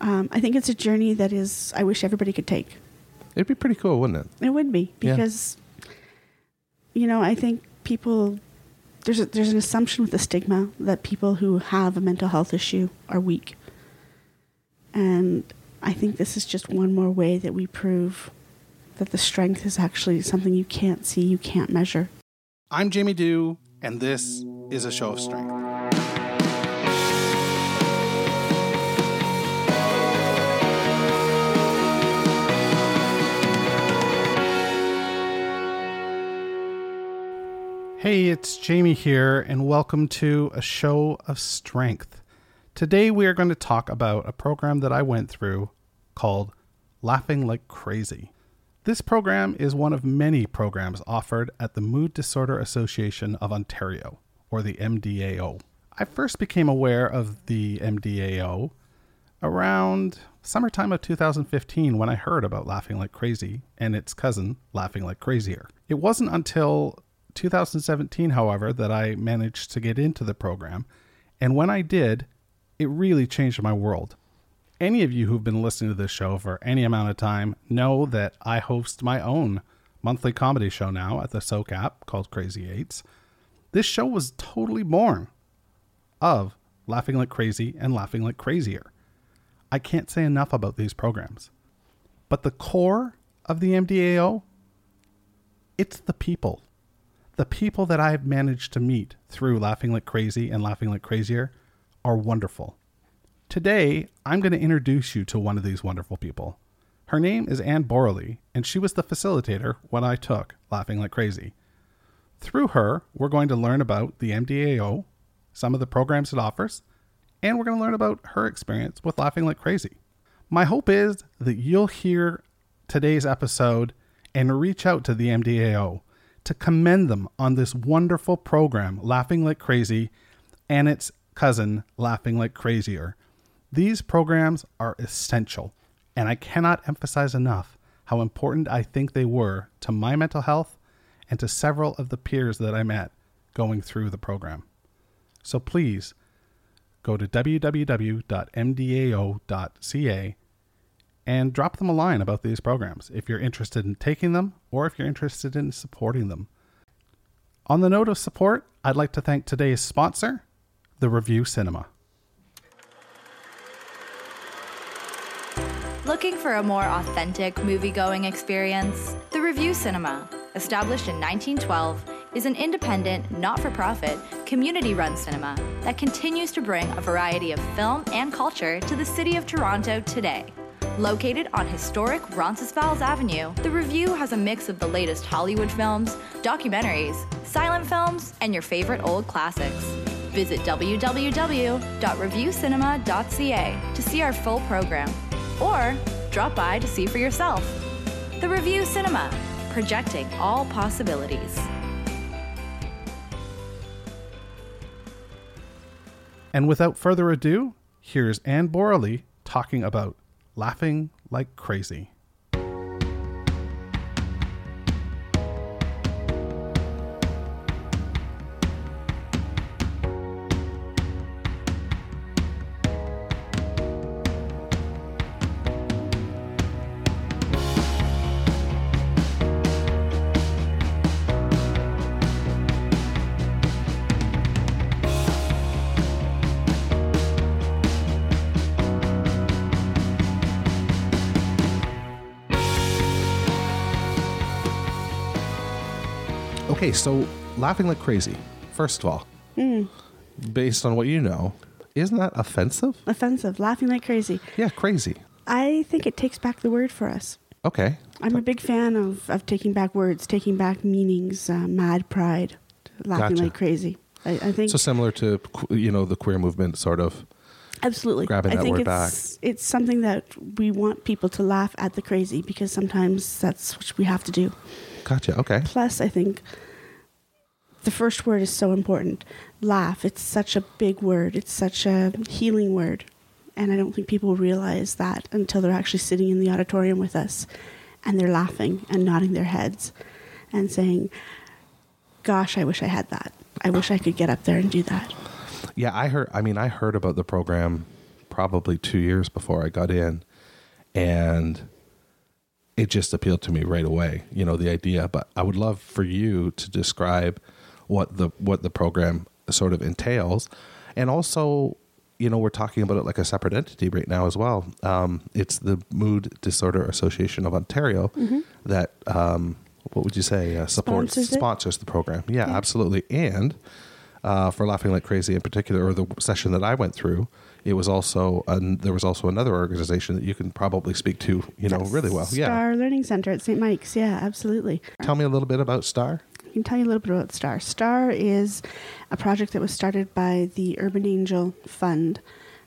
um, I think it's a journey that is, I wish everybody could take. It'd be pretty cool, wouldn't it? It would be Yeah. because, you know, I think people there's a, there's an assumption with the stigma that people who have a mental health issue are weak, and I think this is just one more way that we prove that the strength is actually something you can't see, you can't measure. I'm Jamie Dew, and this is a show of strength. Hey, it's Jamie here, and welcome to a show of strength. Today, we are going to talk about a program that I went through called Laughing Like Crazy. This program is one of many programs offered at the Mood Disorder Association of Ontario, or the MDAO. I first became aware of the MDAO around summertime of 2015 when I heard about Laughing Like Crazy and its cousin, Laughing Like Crazier. It wasn't until 2017, however, that I managed to get into the program, and when I did, it really changed my world. Any of you who've been listening to this show for any amount of time know that I host my own monthly comedy show now at the Soak SOCAP called Crazy Eights. This show was totally born of Laughing Like Crazy and Laughing Like Crazier. I can't say enough about these programs. But the core of the MDAO, it's the people. The people that I've managed to meet through Laughing Like Crazy and Laughing Like Crazier are wonderful. Today, I'm going to introduce you to one of these wonderful people. Her name is Anne Borrelly, and she was the facilitator when I took Laughing Like Crazy. Through her, we're going to learn about the MDAO, some of the programs it offers, and we're going to learn about her experience with Laughing Like Crazy. My hope is that you'll hear today's episode and reach out to the MDAO to commend them on this wonderful program, Laughing Like Crazy, and its cousin, Laughing Like Crazier. These programs are essential, and I cannot emphasize enough how important I think they were to my mental health and to several of the peers that I met going through the program. So please go to www.mdao.ca and drop them a line about these programs if you're interested in taking them or if you're interested in supporting them. On the note of support, I'd like to thank today's sponsor, The Revue Cinema. Looking for a more authentic movie-going experience? The Revue Cinema, established in 1912, is an independent, not-for-profit, community-run cinema that continues to bring a variety of film and culture to the city of Toronto today. Located on historic Roncesvalles Avenue, The Revue has a mix of the latest Hollywood films, documentaries, silent films, and your favorite old classics. Visit www.revuecinema.ca to see our full program or drop by to see for yourself. The Revue Cinema, projecting all possibilities. And without further ado, here's Anne Borrelly talking about laughing like crazy. Okay, so laughing like crazy. First of all, based on what you know, isn't that offensive? Offensive, laughing like crazy. Yeah, crazy. I think it takes back the word for us. Okay. I'm a big fan of, of taking back words, taking back meanings, uh, mad pride, laughing Gotcha. like crazy. I, I think So similar to you know the queer movement, sort of. absolutely. grabbing I that think word it's, It's something that we want people to laugh at the crazy because sometimes that's what we have to do. Gotcha. Okay. Plus, I think the first word is so important. Laugh. It's such a big word. It's such a healing word. And I don't think people realize that until they're actually sitting in the auditorium with us and they're laughing and nodding their heads and saying, Gosh, I wish I had that. I wish I could get up there and do that. Yeah, I heard. I mean, I heard about the program probably two years before I got in, and it just appealed to me right away. You know, the idea. But I would love for you to describe what the what the program sort of entails, and also. You know, we're talking about it like a separate entity right now as well. Um, it's the Mood Disorder Association of Ontario that, um, what would you say, uh, supports Sponsors sponsors the program. Yeah, absolutely. And uh, for laughing like crazy in particular, or the session that I went through, it was also an, there was also another organization that you can probably speak to, you know, really well. Yeah, Star Learning Center at St. Mike's. Yeah, absolutely. tell me a little bit about Star. I can tell you a little bit about STAR. STAR is a project that was started by the Urban Angel Fund.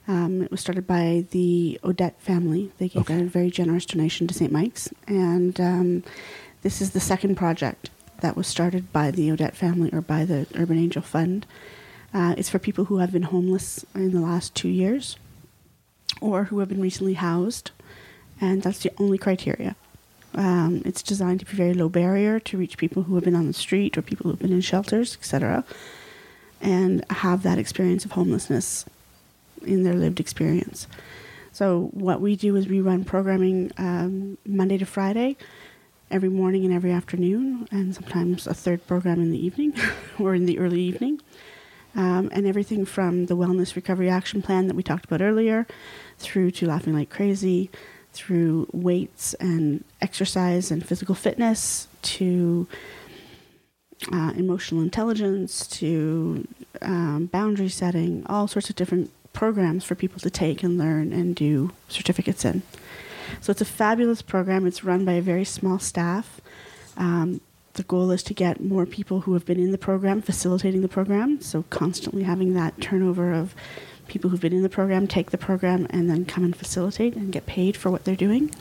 Um, it was started by the Odette family. They gave a very generous donation to St. Mike's. And um, this is the second project that was started by the Odette family or by the Urban Angel Fund. Uh, it's for people who have been homeless in the last two years or who have been recently housed. And that's the only criteria. Um, it's designed to be very low barrier to reach people who have been on the street or people who have been in shelters, etc., and have that experience of homelessness in their lived experience. So what we do is we run programming um, Monday to Friday, every morning and every afternoon, and sometimes a third program in the evening or in the early evening. Um, and everything from the Wellness Recovery Action Plan that we talked about earlier, through to Laughing Like Crazy, through weights and exercise and physical fitness, to uh, emotional intelligence, to um, boundary setting, all sorts of different programs for people to take and learn and do certificates in. So it's a fabulous program. It's run by a very small staff. Um, the goal is to get more people who have been in the program facilitating the program. So constantly having that turnover of people who've been in the program take the program and then come and facilitate and get paid for what they're doing.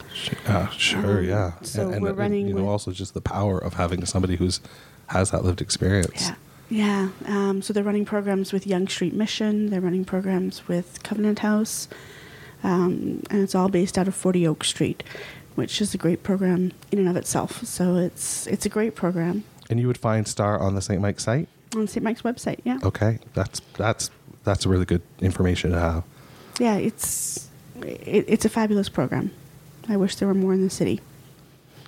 Uh, sure, Um, yeah. so and, and, we're and, running you know, also just the power of having somebody who's has that lived experience. Yeah. Yeah. Um, so they're running programs with Yonge Street Mission. They're running programs with Covenant House. Um, and it's all based out of 40 Oak Street, which is a great program in and of itself. So it's it's a great program And you would find Star on the St. Mike's site. on St. Mike's website. Yeah. Okay, that's that's that's really good information to have. Yeah. It's it, it's a fabulous program. I wish there were more in the city.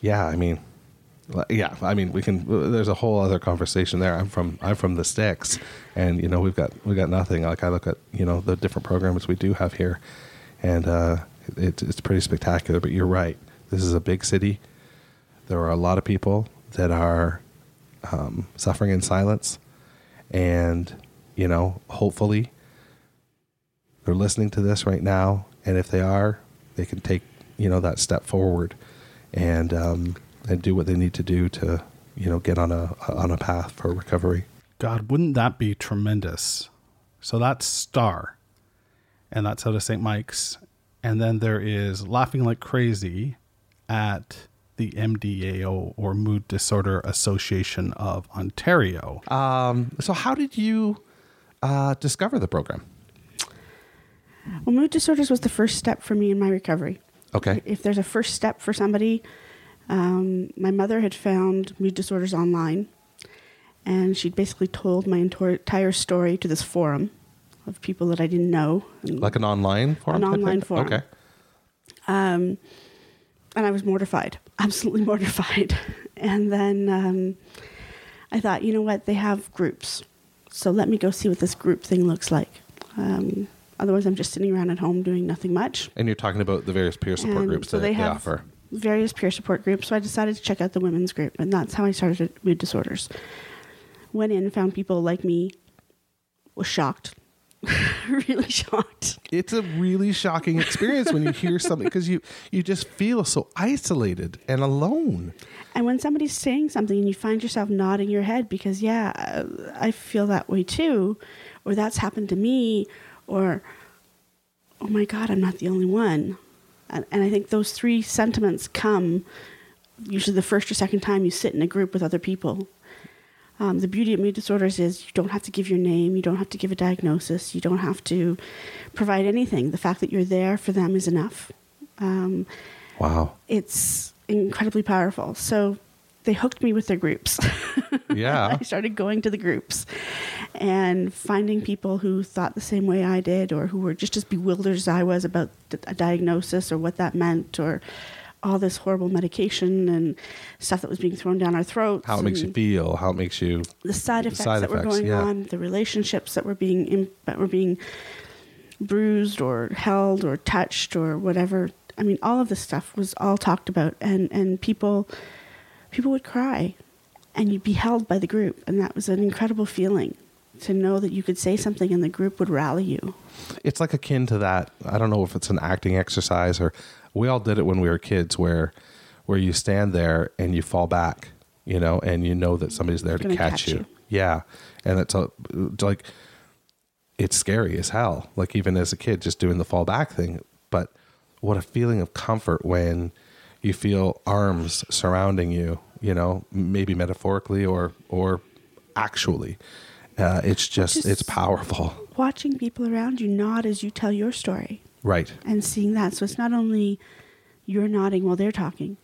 Yeah, I mean, yeah, I mean, we can. There's a whole other conversation there. I'm from I'm from the sticks, and you know we've got we got nothing. Like I look at you know the different programs we do have here, and uh, it, it's pretty spectacular. But you're right. This is a big city. There are a lot of people that are um, suffering in silence, and you know, hopefully, they're listening to this right now, and if they are, they can take you know that step forward and um, and do what they need to do to you know get on a on a path for recovery. God, wouldn't that be tremendous? So that's Star, and that's out of St. Mike's. And then there is Laughing Like Crazy at the MDAO or Mood Disorder Association of Ontario. Um, so how did you uh, discover the program? Well, mood disorders was the first step for me in my recovery. Okay, If there's a first step for somebody, um, my mother had found mood disorders online, and she'd basically told my entire story to this forum of people that I didn't know. Like an online forum. An online thing? forum. Okay, um, and I was mortified, absolutely mortified. And then um, I thought, you know what? They have groups, so let me go see what this group thing looks like. Um, otherwise, I'm just sitting around at home doing nothing much. and you're talking about the various peer support And groups so that they they, offer. various peer support groups. So I decided to check out the women's group, and that's how I started mood disorders. Went in, found people like me, was shocked, really shocked. It's a really shocking experience when you hear something because you you just feel so isolated and alone. And when somebody's saying something and you find yourself nodding your head because, yeah, I feel that way too, or that's happened to me, or, oh my God, I'm not the only one. And, and I think those three sentiments come usually the first or second time you sit in a group with other people. Um, the beauty of mood disorders is you don't have to give your name, you don't have to give a diagnosis, you don't have to provide anything. The fact that you're there for them is enough. Um, Wow. it's incredibly powerful. So they hooked me with their groups. Yeah. I started going to the groups and finding people who thought the same way I did or who were just as bewildered as I was about a diagnosis or what that meant or all this horrible medication and stuff that was being thrown down our throats. how it makes you feel, how it makes you. The side effects side that were going yeah. on, the relationships that were being that were being bruised or held or touched or whatever. I mean, all of this stuff was all talked about, and and people people would cry, and you'd be held by the group, and that was an incredible feeling to know that you could say something and the group would rally you. It's like akin to that. I don't know if it's an acting exercise or we all did it when we were kids, where where you stand there and you fall back, you know, and you know that somebody's there to catch, catch you. you. Yeah, and it's a, like it's scary as hell. Like even as a kid, just doing the fall back thing. But what a feeling of comfort when you feel arms surrounding you. You know, maybe metaphorically or or actually. Uh, it's just, Just- it's powerful. Watching people around you nod as you tell your story. Right. and seeing that. So it's not only you're nodding while they're talking,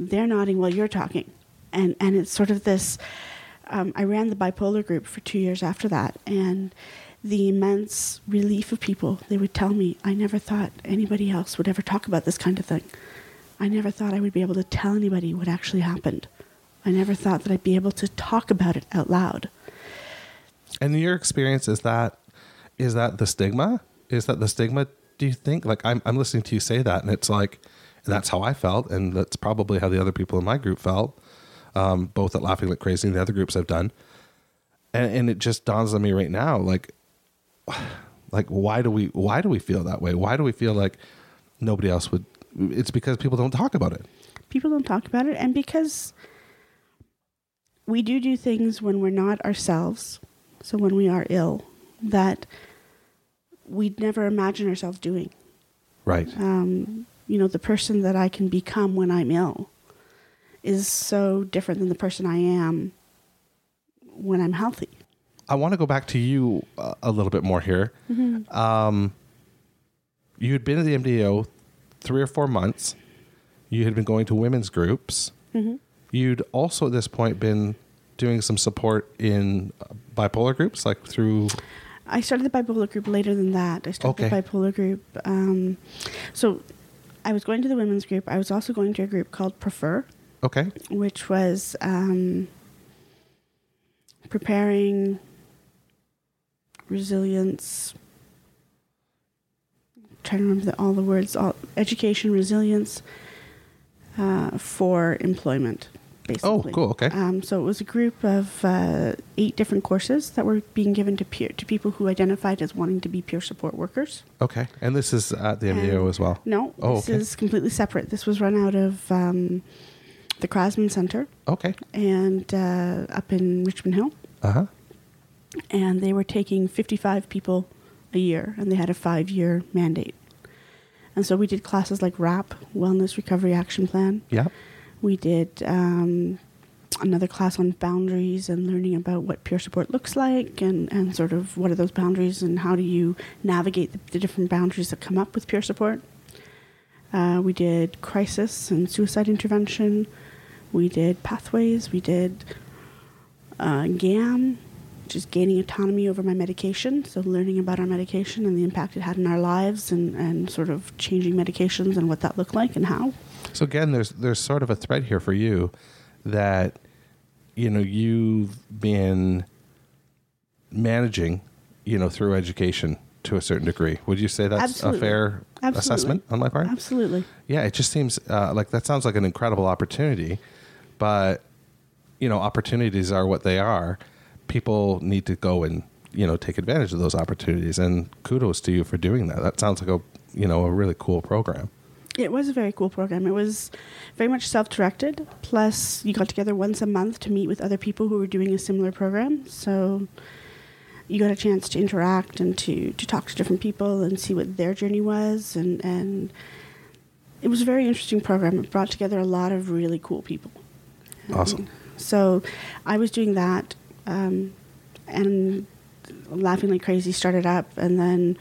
they're nodding while you're talking, and and it's sort of this. Um, I ran the bipolar group for two years after that, and the immense relief of people. They would tell me, I never thought anybody else would ever talk about this kind of thing. I never thought I would be able to tell anybody what actually happened. I never thought that I'd be able to talk about it out loud. And your experience is that is that the stigma? Is that the stigma? Do you think? Like I'm I'm listening to you say that, and it's like that's how I felt, and that's probably how the other people in my group felt, um, both at Laughing Like Crazy and the other groups I've done. And, and it just dawns on me right now, like, like why do we why do we feel that way? Why do we feel like nobody else would? It's because people don't talk about it. people don't talk about it and because we do do things when we're not ourselves so when we are ill that we'd never imagine ourselves doing Right. um, you know the person that i can become when i'm ill is so different than the person i am when i'm healthy I want to go back to you uh, a little bit more here. Um, you had been at the MDO three or four months. You had been going to women's groups. You'd also at this point been doing some support in uh, bipolar groups, like through. I started the bipolar group later than that. I started Okay. the bipolar group. Um, so I was going to the women's group. I was also going to a group called Prefer, Okay. which was um, preparing resilience. trying to remember the, all the words. All education, resilience uh, for employment. Basically. Oh, cool. Okay. Um, so it was a group of uh, eight different courses that were being given to peer to people who identified as wanting to be peer support workers. Okay. And this is at the MDO as well. No, Oh, this okay. is completely separate. This was run out of um, the Krasman Center Okay. and uh, up in Richmond Hill, Uh huh. and they were taking 55 people a year, and they had a five-year mandate. And so we did classes like WRAP, Wellness Recovery Action Plan. Yeah. We did um, another class on boundaries and learning about what peer support looks like and, and sort of what are those boundaries and how do you navigate the, the different boundaries that come up with peer support. Uh, we did crisis and suicide intervention. We did pathways. We did uh, GAM, which is gaining autonomy over my medication. So learning about our medication and the impact it had in our lives and, and sort of changing medications and what that looked like and how. So again, there's there's sort of a thread here for you that you know you've been managing, you know, through education to a certain degree. Would you say that's Absolutely. a fair Absolutely. assessment on my part? Absolutely. Yeah, it just seems uh, like that sounds like an incredible opportunity, but you know, opportunities are what they are. People need to go and you know take advantage of those opportunities, and kudos to you for doing that. That sounds like a you know a really cool program. It was a very cool program. It was very much self directed. Plus, you got together once a month to meet with other people who were doing a similar program. So you got a chance to interact and to, to talk to different people and see what their journey was. And, and it was a very interesting program. It brought together a lot of really cool people. Awesome. So I was doing that, um, and Laughing Like Crazy started up, and then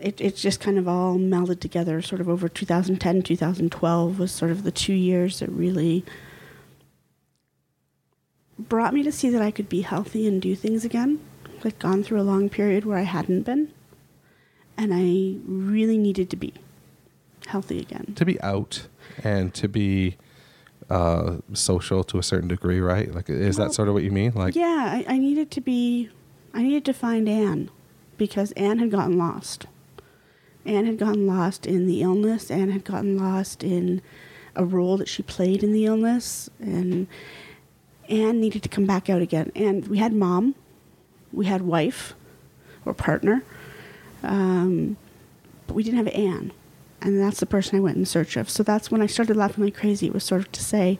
it, it just kind of all melded together sort of over 2010, 2012 was sort of the two years that really brought me to see that I could be healthy and do things again. I'd gone through a long period where I hadn't been, and I really needed to be healthy again. To be out and to be uh, social to a certain degree, right? Like, is Well, that sort of what you mean? Like, yeah, I, I needed to be, I needed to find Anne because Anne had gotten lost. Anne had gotten lost in the illness. Anne had gotten lost in a role that she played in the illness, and Anne needed to come back out again. And we had mom, we had wife, or partner, um, but we didn't have Anne, and that's the person I went in search of. So that's when I started laughing like crazy. It was sort of to say,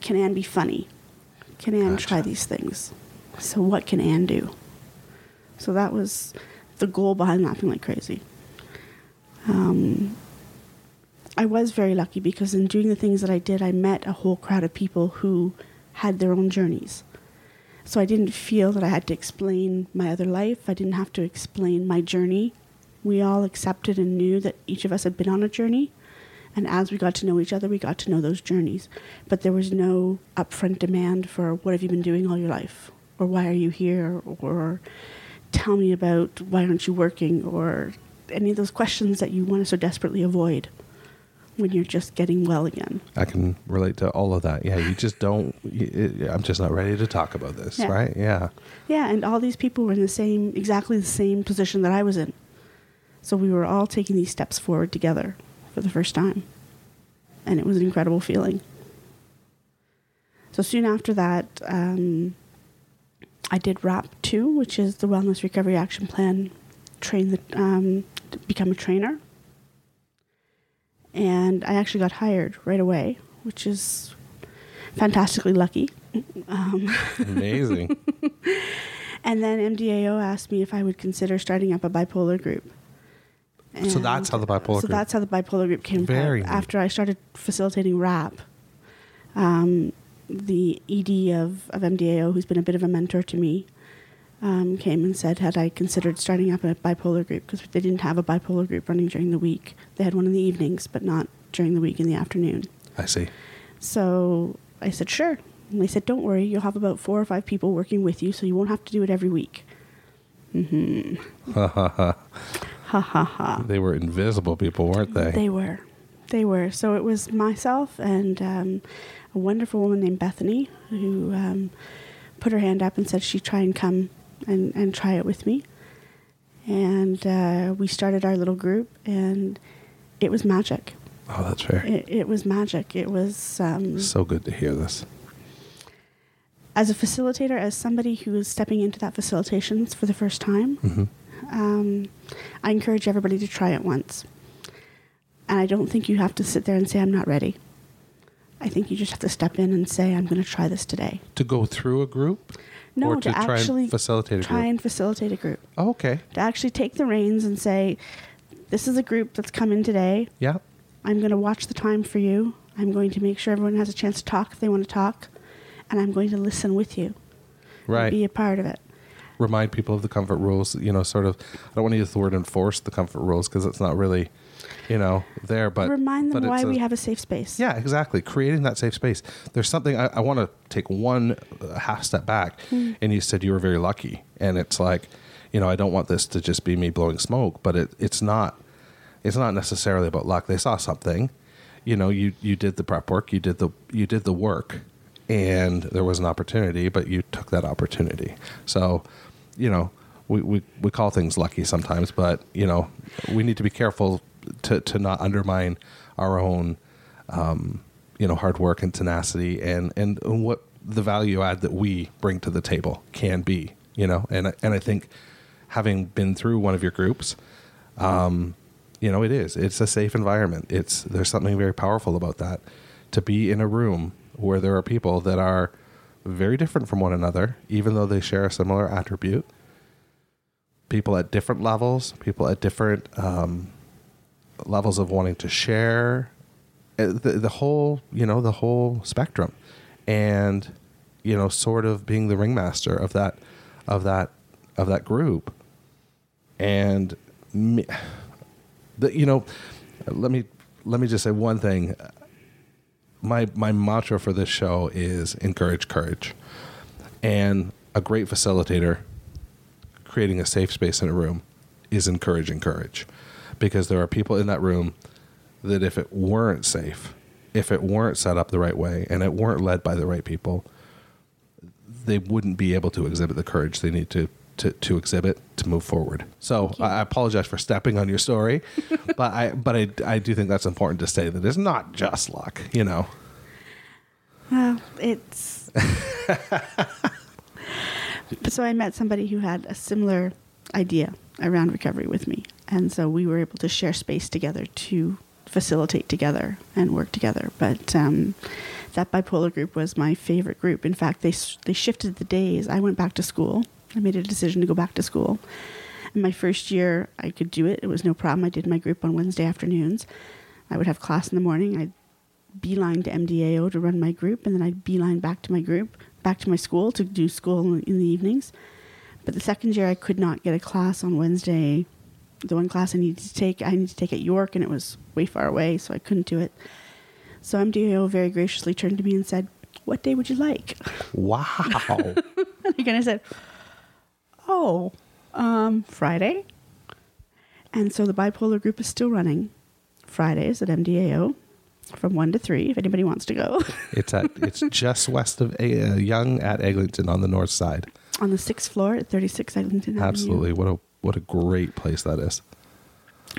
can Anne be funny? Can Anne Gotcha. try these things? So what can Anne do? So that was the goal behind laughing like crazy. Um, I was very lucky because in doing the things that I did, I met a whole crowd of people who had their own journeys. So I didn't feel that I had to explain my other life. I didn't have to explain my journey. We all accepted and knew that each of us had been on a journey. And as we got to know each other, we got to know those journeys. But there was no upfront demand for what have you been doing all your life? Or why are you here? Or tell me about why aren't you working? Or any of those questions that you want to so desperately avoid when you're just getting well again. I can relate to all of that. Yeah, you just don't. You, I'm just not ready to talk about this, Yeah. right? Yeah. Yeah, and all these people were in the same, exactly the same position that I was in. So we were all taking these steps forward together for the first time. And it was an incredible feeling. So soon after that, um, I did WRAP 2, which is the Wellness Recovery Action Plan, train the, um, to become a trainer. And I actually got hired right away, which is fantastically lucky. Um, Amazing. and then MDAO asked me if I would consider starting up a bipolar group. So that's how the bipolar So group- that's how the bipolar group came Very about. After I started facilitating WRAP, um, the ED of, of MDAO, who's been a bit of a mentor to me, um, came and said, had I considered starting up a bipolar group because they didn't have a bipolar group running during the week. They had one in the evenings, but not during the week in the afternoon. I see. So I said, sure. And they said, don't worry, you'll have about four or five people working with you, so you won't have to do it every week. Ha ha ha. Ha ha ha. They were invisible people, weren't they? They were. They were. So it was myself and um, a wonderful woman named Bethany who um, put her hand up and said she'd try and come and, and try it with me. And uh, we started our little group, and it was magic. oh, that's fair. It, it was magic. It was. Um, So good to hear this. as a facilitator, as somebody who is stepping into that facilitations for the first time, hmm um, I encourage everybody to try it once. And I don't think you have to sit there and say, I'm not ready. I think you just have to step in and say, I'm going to try this today. To go through a group? No, or to, to try actually and facilitate a try group? and facilitate a group. Oh, okay. To actually take the reins and say, this is a group that's come in today. Yeah. I'm going to watch the time for you. I'm going to make sure everyone has a chance to talk if they want to talk. And I'm going to listen with you. Right. Be a part of it. Remind people of the comfort rules. You know, sort of. I don't want to use the word enforce the comfort rules because it's not really, you know, there. But Remind them but why a- we have a safe space. Yeah, exactly. Creating that safe space. There's something I, I want to take one uh, half step back. Hmm. And you said you were very lucky, and it's like, you know, I don't want this to just be me blowing smoke, but it, it's not. It's not necessarily about luck. They saw something, you know. You you did the prep work. You did the you did the work, and there was an opportunity, but you took that opportunity. So, you know, we, we, we call things lucky sometimes, but you know, we need to be careful to, to not undermine our own, um, you know, hard work and tenacity and, and what the value add that we bring to the table can be, you know, and, and I think having been through one of your groups, um, you know, it is, it's a safe environment. It's, there's something very powerful about that to be in a room where there are people that are very different from one another, even though they share a similar attribute. People at different levels, people at different um, levels of wanting to share, uh, the, the whole, you know, the whole spectrum, and you know, sort of being the ringmaster of that, of that, of that group, and me, the, you know, let me let me just say one thing. My my mantra for this show is encourage courage, and a great facilitator creating a safe space in a room is encouraging courage, because there are people in that room that if it weren't safe, if it weren't set up the right way, and it weren't led by the right people, they wouldn't be able to exhibit the courage they need to to, to exhibit to move forward. So I I apologize for stepping on your story, but I but I, I do think that's important to say that it's not just luck, you know. Well, it's. so I met somebody who had a similar idea around recovery with me. And so we were able to share space together to facilitate together and work together. But um, that bipolar group was my favorite group. In fact, they, they shifted the days. I went back to school. I made a decision to go back to school. In my first year, I could do it. It was no problem. I did my group on Wednesday afternoons. I would have class in the morning. I'd beeline to MDAO to run my group, and then I'd beeline back to my group, back to my school to do school in the evenings. But the second year, I could not get a class on Wednesday. The one class I needed to take, I needed to take at York, and it was way far away, so I couldn't do it. So MDAO very graciously turned to me and said, "What day would you like?" Wow. and I said, "Oh, um, Friday." And so the bipolar group is still running Fridays at MDAO from one to three. If anybody wants to go, it's at it's just west of uh, Yonge at Eglinton on the north side. on the sixth floor at 36 Eglinton Avenue. Absolutely. What a what a great place that is.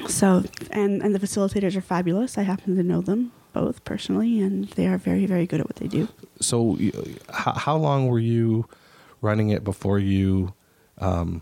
So, and and the facilitators are fabulous. I happen to know them both personally, and they are very very good at what they do. So, how, how long were you running it before you, um,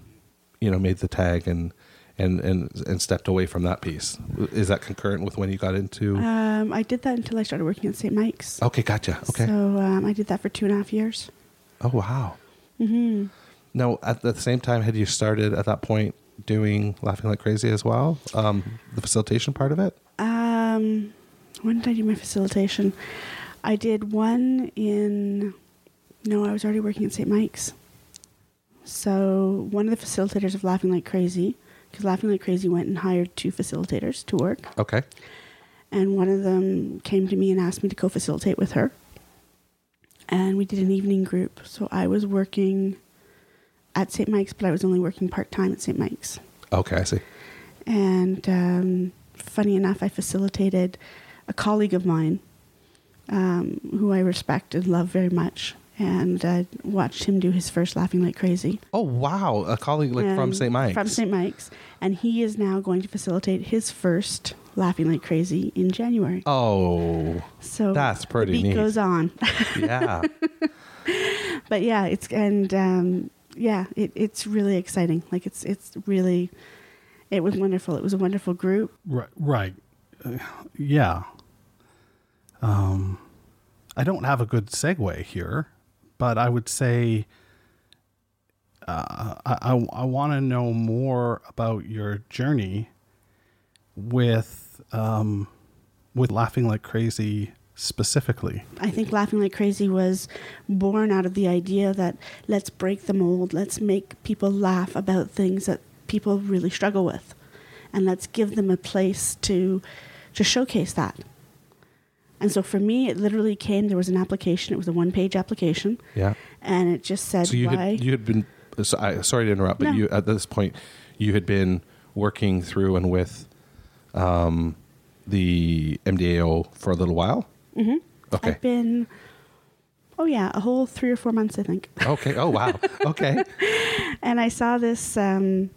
you know, made the tag and and and and stepped away from that piece? Is that concurrent with when you got into? Um, I did that until I started working at St. Mike's. okay, gotcha. Okay. So um, I did that for two and a half years. oh wow. hmm Now, at the same time, had you started at that point doing laughing like crazy as well? Um, the facilitation part of it. Um, when did I do my facilitation? I did one in. No, I was already working at St. Mike's. So one of the facilitators of Laughing Like Crazy, because Laughing Like Crazy went and hired two facilitators to work, Okay. and one of them came to me and asked me to co-facilitate with her. And we did an evening group. So I was working at St. Mike's, but I was only working part time at St. Mike's. Okay, I see. And um, funny enough, I facilitated a colleague of mine um, who I respect and love very much. And uh, watched him do his first Laughing Like Crazy. Oh wow, a colleague like from St. Mike's. From St. Mike's. And he is now going to facilitate his first Laughing Like Crazy in January. Oh, So That's pretty the beat neat. goes on. yeah. but yeah, it's and um, yeah, it, it's really exciting. Like it's it's really, it was wonderful. It was a wonderful group. Right. Right. Uh, yeah. Um, I don't have a good segue here, but I would say uh, I, I, I want to know more about your journey with um, with laughing like crazy specifically. I think Laughing Like Crazy was born out of the idea that let's break the mold, let's make people laugh about things that people really struggle with, and let's give them a place to to showcase that. And so for me, it literally came. There was an application. It was a one-page application, Yeah. and it just said So you why. had you had been so I, sorry to interrupt, but No. you at this point you had been working through and with um, the MDAO for a little while. Hmm Okay. I've been, oh yeah, a whole three or four months, I think. Okay. Oh wow. Okay. and I saw this um,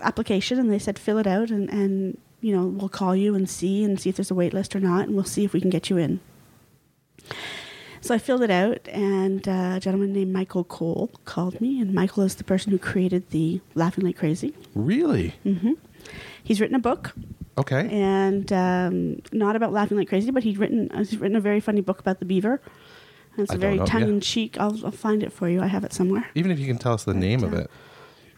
application, and they said fill it out, and, and you know we'll call you and see and see if there's a wait list or not, and we'll see if we can get you in. So I filled it out, and uh, a gentleman named Michael Cole called me, and Michael is the person who created the Laughing Like Crazy. really? Mm-hmm. He's written a book, Okay. and um, not about laughing like crazy, but he's written uh, he's written a very funny book about the beaver. And it's I a very tongue in cheek. I'll, I'll find it for you. I have it somewhere. Even if you can tell us the name of uh, it.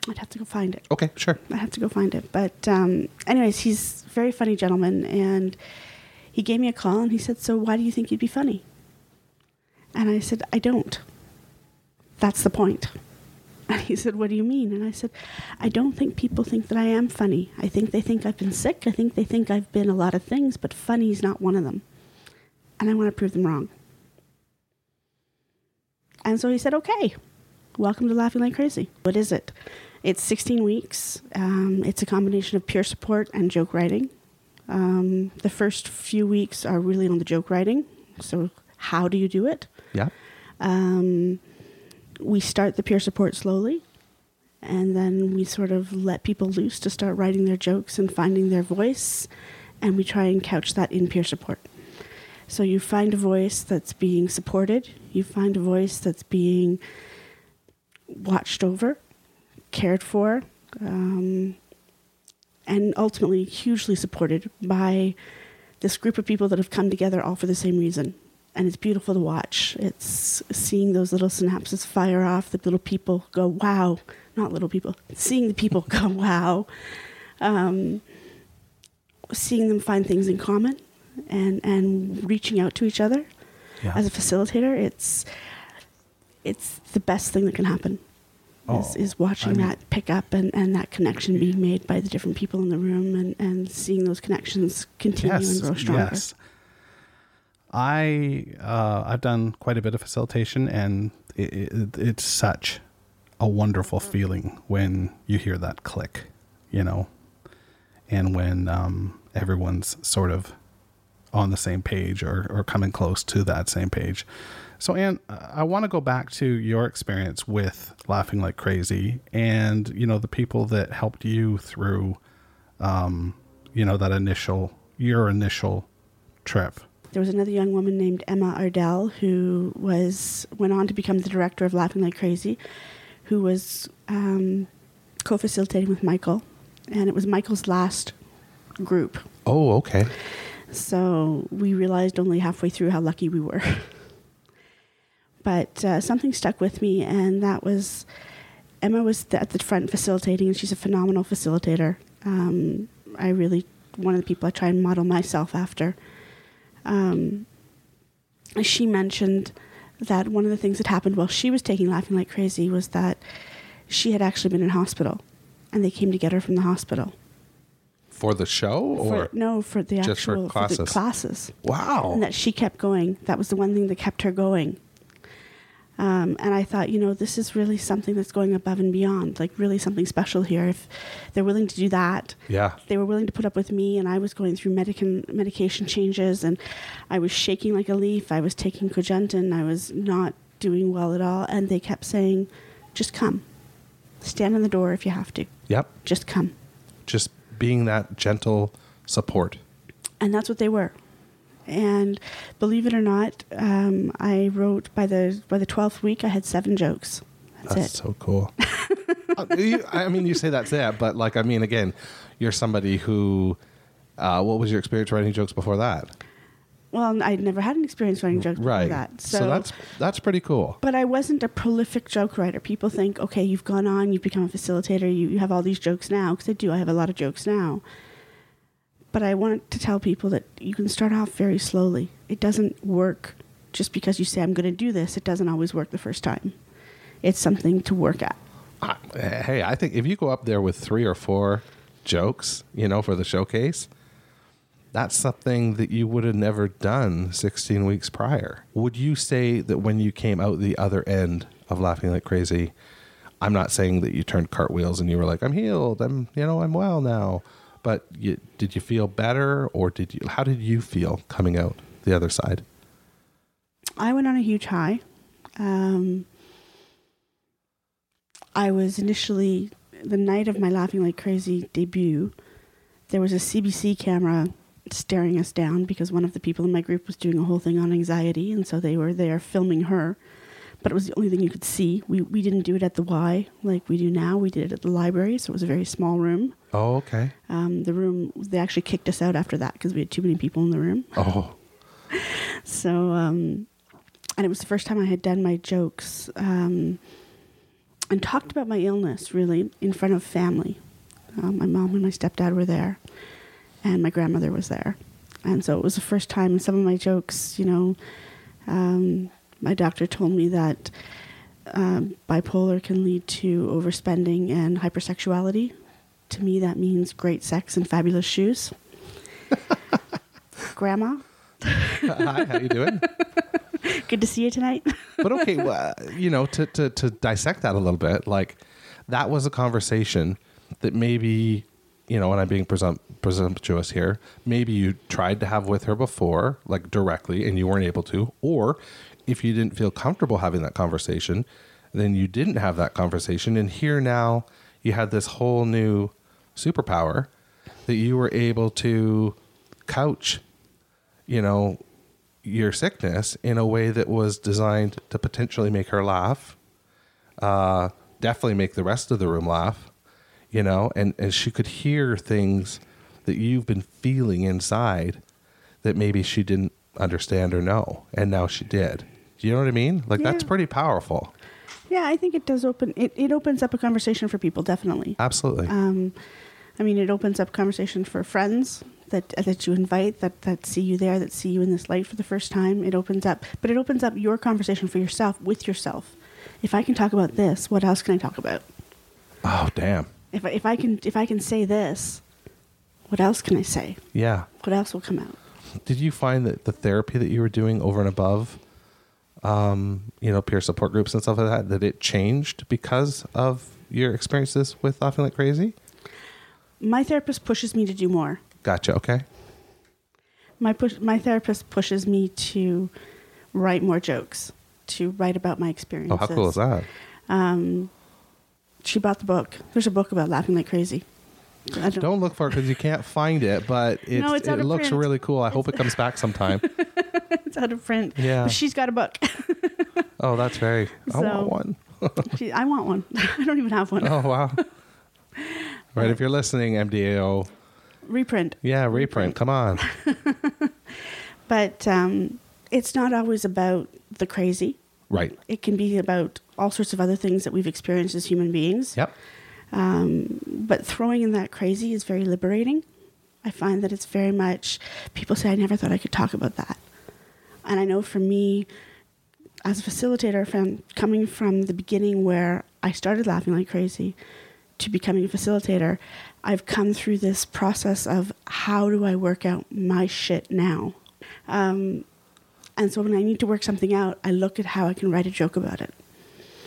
I'd have to go find it. Okay. Sure. I have to go find it. But um, anyways, he's a very funny gentleman, and he gave me a call and he said, "So why do you think you'd be funny?" And I said, "I don't. That's the point." And he said, "What do you mean?" And I said, "I don't think people think that I am funny. I think they think I've been sick. I think they think I've been a lot of things, but funny is not one of them." and I want to prove them wrong. And so he said, okay, welcome to Laughing Like Crazy. What is it? It's 16 weeks. Um, it's a combination of peer support and joke writing. Um, the first few weeks are really on the joke writing. So, how do you do it? Yeah. Um, we start the peer support slowly, and then we sort of let people loose to start writing their jokes and finding their voice, and we try and couch that in peer support. So you find a voice that's being supported, you find a voice that's being watched over, cared for, um, and ultimately hugely supported by this group of people that have come together all for the same reason. And it's beautiful to watch. It's seeing those little synapses fire off, the little people go, wow. Not little people, seeing the people go, wow. Um, seeing them find things in common and, and reaching out to each other Yeah. as a facilitator, it's it's the best thing that can happen. is, Oh, is watching I mean- that pick up and, and that connection being made by the different people in the room and, and seeing those connections continue and grow stronger. Yes. I uh, I've done quite a bit of facilitation, and it, it, it's such a wonderful feeling when you hear that click, you know, and when um, everyone's sort of on the same page or, or coming close to that same page. So, Anne, I want to go back to your experience with Laughing Like Crazy and, you know, the people that helped you through, um, you know, that initial, your initial trip. There was another young woman named Emma Ardell who was went on to become the director of Laughing Like Crazy, who was um, co-facilitating with Michael, and it was Michael's last group. Oh, okay. So we realized only halfway through how lucky we were. but uh, something stuck with me, and that was Emma was th- at the front facilitating, and she's a phenomenal facilitator. Um, I really one of the people I try and model myself after. Um, she mentioned that one of the things that happened while she was taking Laughing Like Crazy was that she had actually been in hospital, and they came to get her from the hospital. For the show or for, no, for the just for actual the classes? classes wow. and that she kept going. That was the one thing that kept her going. Um, and I thought, you know, this is really something that's going above and beyond, like really something special here. If they're willing to do that, yeah. they were willing to put up with me, and I was going through medican medication changes, and I was shaking like a leaf. I was taking Cogentin. I was not doing well at all, and they kept saying, "Just come, stand in the door if you have to. Yep. Just come." Just being that gentle support. and that's what they were. And believe it or not, um, I wrote by the by the twelfth week, I had seven jokes. That's, That's it. so cool. Uh, I mean, you say that's it, but like, I mean, again, you're somebody who. Uh, what was your experience writing jokes before that? Well, I'd never had an experience writing jokes Right. before that, so, so, that's that's pretty cool. But I wasn't a prolific joke writer. People think, okay, you've gone on, you've become a facilitator, you, you have all these jokes now. Because I do, I have a lot of jokes now. But I want to tell people that you can start off very slowly. It doesn't work just because you say, I'm going to do this. It doesn't always work the first time. It's something to work at. Hey, I think if you go up there with three or four jokes, you know, for the showcase, that's something that you would have never done 16 weeks prior. Would you say that when you came out the other end of laughing like crazy, I'm not saying that you turned cartwheels and you were like, I'm healed, I'm, you know, I'm well now. But you, did you feel better or did you, how did you feel coming out the other side? I went on a huge high. Um, I was initially the night of my Laughing Like Crazy debut. There was a CBC camera staring us down because one of the people in my group was doing a whole thing on anxiety, and so they were there filming her. But it was the only thing you could see. We we didn't do it at the Y like we do now. We did it at the library, so it was a very small room. Oh, okay. Um, the room they actually kicked us out after that because we had too many people in the room. Oh, So, um, and it was the first time I had done my jokes um, and talked about my illness really in front of family. Um, my mom and my stepdad were there, and my grandmother was there. And so it was the first time some of my jokes, you know, um, my doctor told me that um, bipolar can lead to overspending and hypersexuality. To me, that means great sex and fabulous shoes. Grandma, Hi, how you doing? Good to see you tonight. but okay, well, you know, to, to to dissect that a little bit, like that was a conversation that maybe, you know, and I'm being presump- presumptuous here. Maybe you tried to have with her before, like directly, and you weren't able to, or if you didn't feel comfortable having that conversation, then you didn't have that conversation, and here now you had this whole new superpower that you were able to couch, you know, your sickness in a way that was designed to potentially make her laugh, uh, definitely make the rest of the room laugh, you know, and, and she could hear things that you've been feeling inside that maybe she didn't understand or know, and now she did. Do you know what I mean? Like that's pretty powerful. yeah, I think it does open. It, it opens up a conversation for people, definitely. Absolutely. Um, I mean, it opens up conversation for friends that that you invite that that see you there, that see you in this light for the first time. It opens up, but it opens up your conversation for yourself with yourself. If I can talk about this, what else can I talk about? oh, damn. If I, if I can if I can say this, what else can I say? Yeah. What else will come out? Did you find that the therapy that you were doing over and above, um, you know, peer support groups and stuff like that, that it changed because of your experiences with laughing like crazy? My therapist pushes me to do more. Gotcha. Okay. My push, my therapist pushes me to write more jokes, to write about my experiences. Oh, how cool is that? Um, she bought the book. There's a book about laughing like crazy. I don't, Don't look for it because you can't find it, but it's, No, it's it looks print. really cool. I hope it comes back sometime. it's out of print. Yeah. But she's got a book. oh, that's very. I So- want one. she, I want one. I don't even have one. Oh, wow. Right. If you're listening, MDAO, Reprint. yeah, reprint. Come on. But um, it's not always about the crazy. Right. It can be about all sorts of other things that we've experienced as human beings. Yep. Um, but throwing in that crazy is very liberating. I find that it's very much, people say, I never thought I could talk about that. And I know for me, as a facilitator, from coming from the beginning where I started laughing like crazy to becoming a facilitator, I've come through this process of how do I work out my shit now? Um, and so when I need to work something out, I look at how I can write a joke about it.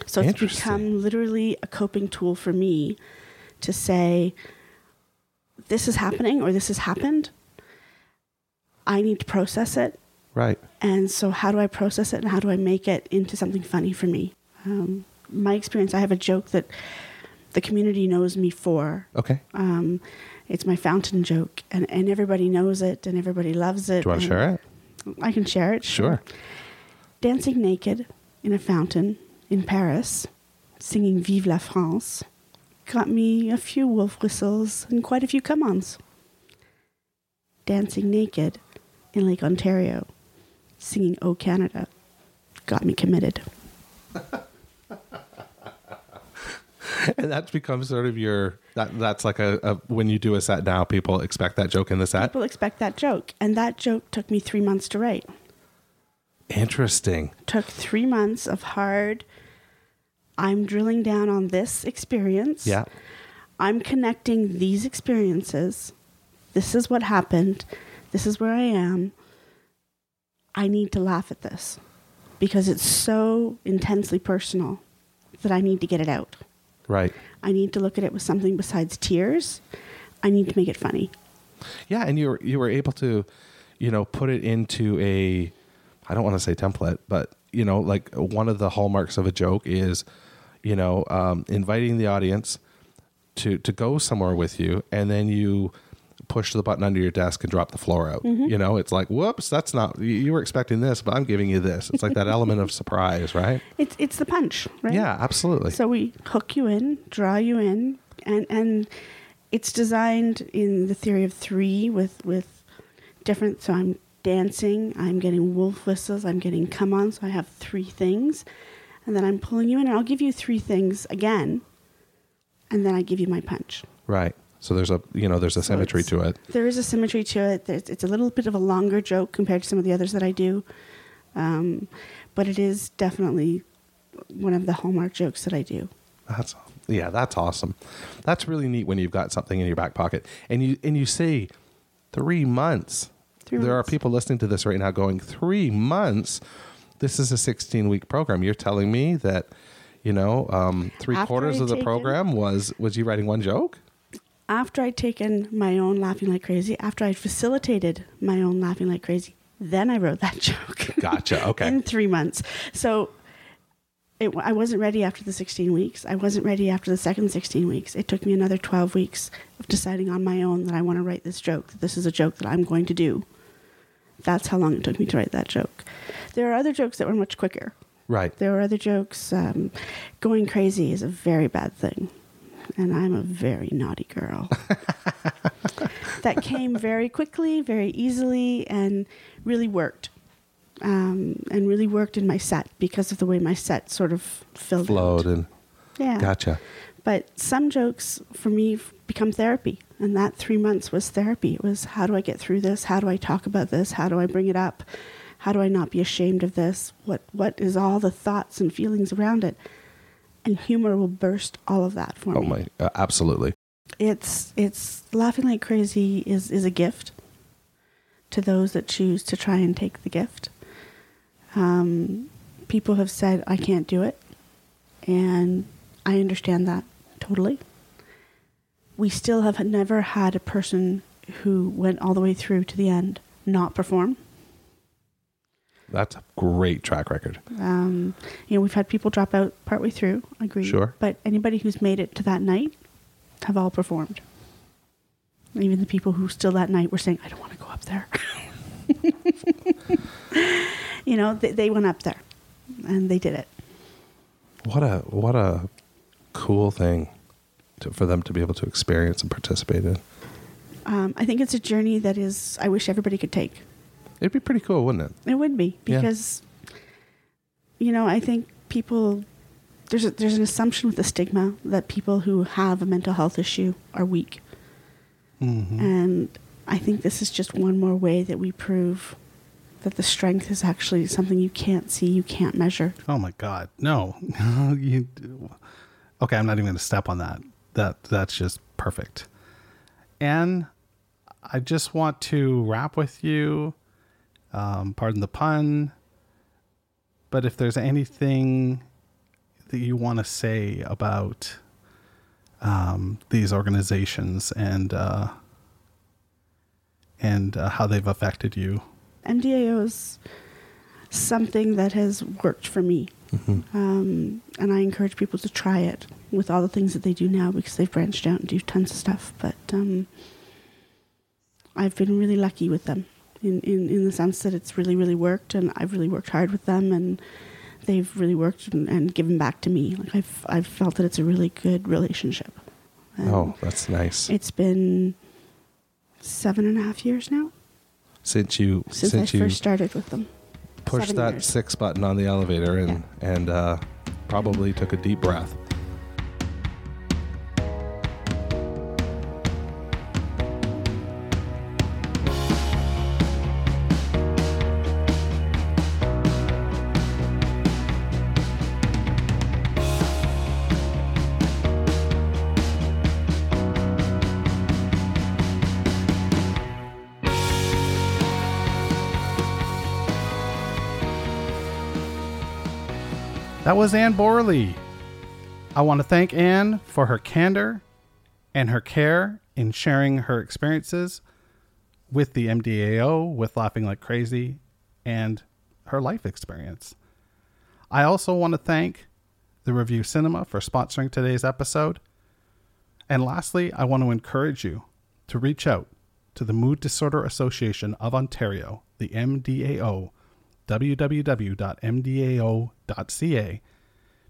So it's become literally a coping tool for me to say, this is happening or this has happened. I need to process it. Right. And so, how do I process it and how do I make it into something funny for me? Um, my experience, I have a joke that the community knows me for. Okay. Um, it's my fountain joke, and, and everybody knows it and everybody loves it. Do you want to share it? I can share it. Sure. Dancing naked in a fountain in Paris, singing Vive la France, got me a few wolf whistles and quite a few come ons. Dancing naked in Lake Ontario, singing Oh Canada, got me committed. and that's become sort of your that that's like a, a when you do a set now people expect that joke in the set People expect that joke, and that joke took me three months to write. interesting Took three months of hard. I'm drilling down on this experience. yeah I'm connecting these experiences. This is what happened. This is where I am. I need to laugh at this because it's so intensely personal that I need to get it out. Right I need to look at it with something besides tears. I need to make it funny. yeah and you were you were able to you know put it into a i don't want to say template but you know like one of the hallmarks of a joke is you know um, inviting the audience to to go somewhere with you and then you push the button under your desk and drop the floor out mm-hmm. you know it's like whoops that's not you- you were expecting this but i'm giving you this it's like that element of surprise right It's it's the punch, right? yeah absolutely So we hook you in, draw you in, and and it's designed in the theory of three with with different. So I'm dancing, I'm getting wolf whistles, I'm getting come on. So I have three things, and then I'm pulling you in, and I'll give you three things again, and then I give you my punch. right so there's a you know there's a So symmetry to it There is a symmetry to it. There's, it's a little bit of a longer joke compared to some of the others that I do, um, but it is definitely one of the hallmark jokes that I do. That's yeah, that's awesome. That's really neat when you've got something in your back pocket and you and you say three months. Three there are people listening to this right now going, three months? This is a 16 week program. You're telling me that, you know, um, three After quarters I'd of the taken- program was was you writing one joke? After I'd taken my own laughing like crazy, after I'd facilitated my own laughing like crazy, then I wrote that joke. Gotcha. Okay. in three months. So it, I wasn't ready after the 16 weeks. I wasn't ready after the second 16 weeks. It took me another 12 weeks of deciding on my own that I want to write this joke, that this is a joke that I'm going to do. That's how long it took me to write that joke. There are other jokes that were much quicker. right. There were other jokes. Um, going crazy is a very bad thing. And I'm a very naughty girl. that came very quickly, very easily, and really worked. Um, and really worked in my set because of the way my set sort of filled Flowed out. and Yeah. gotcha. But some jokes for me become therapy. And that three months was therapy. It was how do I get through this? How do I talk about this? How do I bring it up? How do I not be ashamed of this? What what is all the thoughts and feelings around it? And humor will burst all of that for Oh me. my, uh, absolutely. It's it's laughing like crazy is is a gift to those that choose to try and take the gift. Um, people have said I can't do it, and I understand that totally. We still have never had a person who went all the way through to the end not perform. That's a great track record. Um, you know, we've had people drop out partway through. Agree. Sure. But anybody who's made it to that night have all performed. Even the people who still that night were saying, "I don't want to go up there." you know, they, they went up there, and they did it. What a what a cool thing to, for them to be able to experience and participate in. Um, I think it's a journey that is. I wish everybody could take. It'd be pretty cool, wouldn't it? It would be Yeah. because, you know, I think people there's a, there's an assumption with the stigma that people who have a mental health issue are weak, Mhm. and I think this is just one more way that we prove that the strength is actually something you can't see, you can't measure. Oh my God, no! you, okay, I'm not even going to step on that. That that's just perfect. And I just want to wrap with you. Um, pardon the pun, but if there's anything that you want to say about um, these organizations and uh, and uh, how they've affected you, MDAO is something that has worked for me. Um, and I encourage people to try it with all the things that they do now because they've branched out and do tons of stuff. But um, I've been really lucky with them in, in, in the sense that it's really, really worked. And I've really worked hard with them and they've really worked and, and given back to me. Like I've, I've felt that it's a really good relationship. And oh, that's nice. It's been seven and a half years now Since you since, since I you first started with them. pushed seven that years. six button on the elevator and and uh, probably took a deep breath. Was Anne Borrelly. I want to thank Anne for her candor and her care in sharing her experiences with the MDAO, with Laughing Like Crazy, and her life experience. I also want to thank the Revue Cinema for sponsoring today's episode. And lastly, I want to encourage you to reach out to the Mood Disorder Association of Ontario, the MDAO, www.mdao.ca,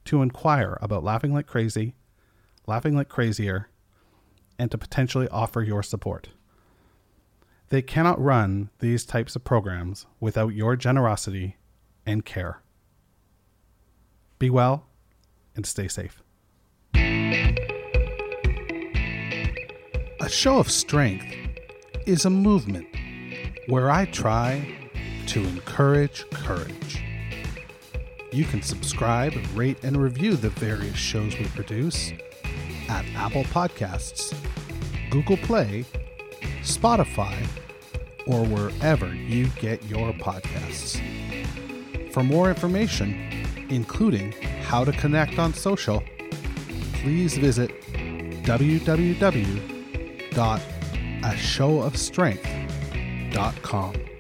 to inquire about Laughing Like Crazy, Laughing Like Crazier, and to potentially offer your support. They cannot run these types of programs without your generosity and care. Be well and stay safe. A show of strength is a movement where I try to encourage courage. You can subscribe, rate, and review the various shows we produce at Apple Podcasts, Google Play, Spotify, or wherever you get your podcasts. For more information, including how to connect on social, please visit www.ashowofstrength.com.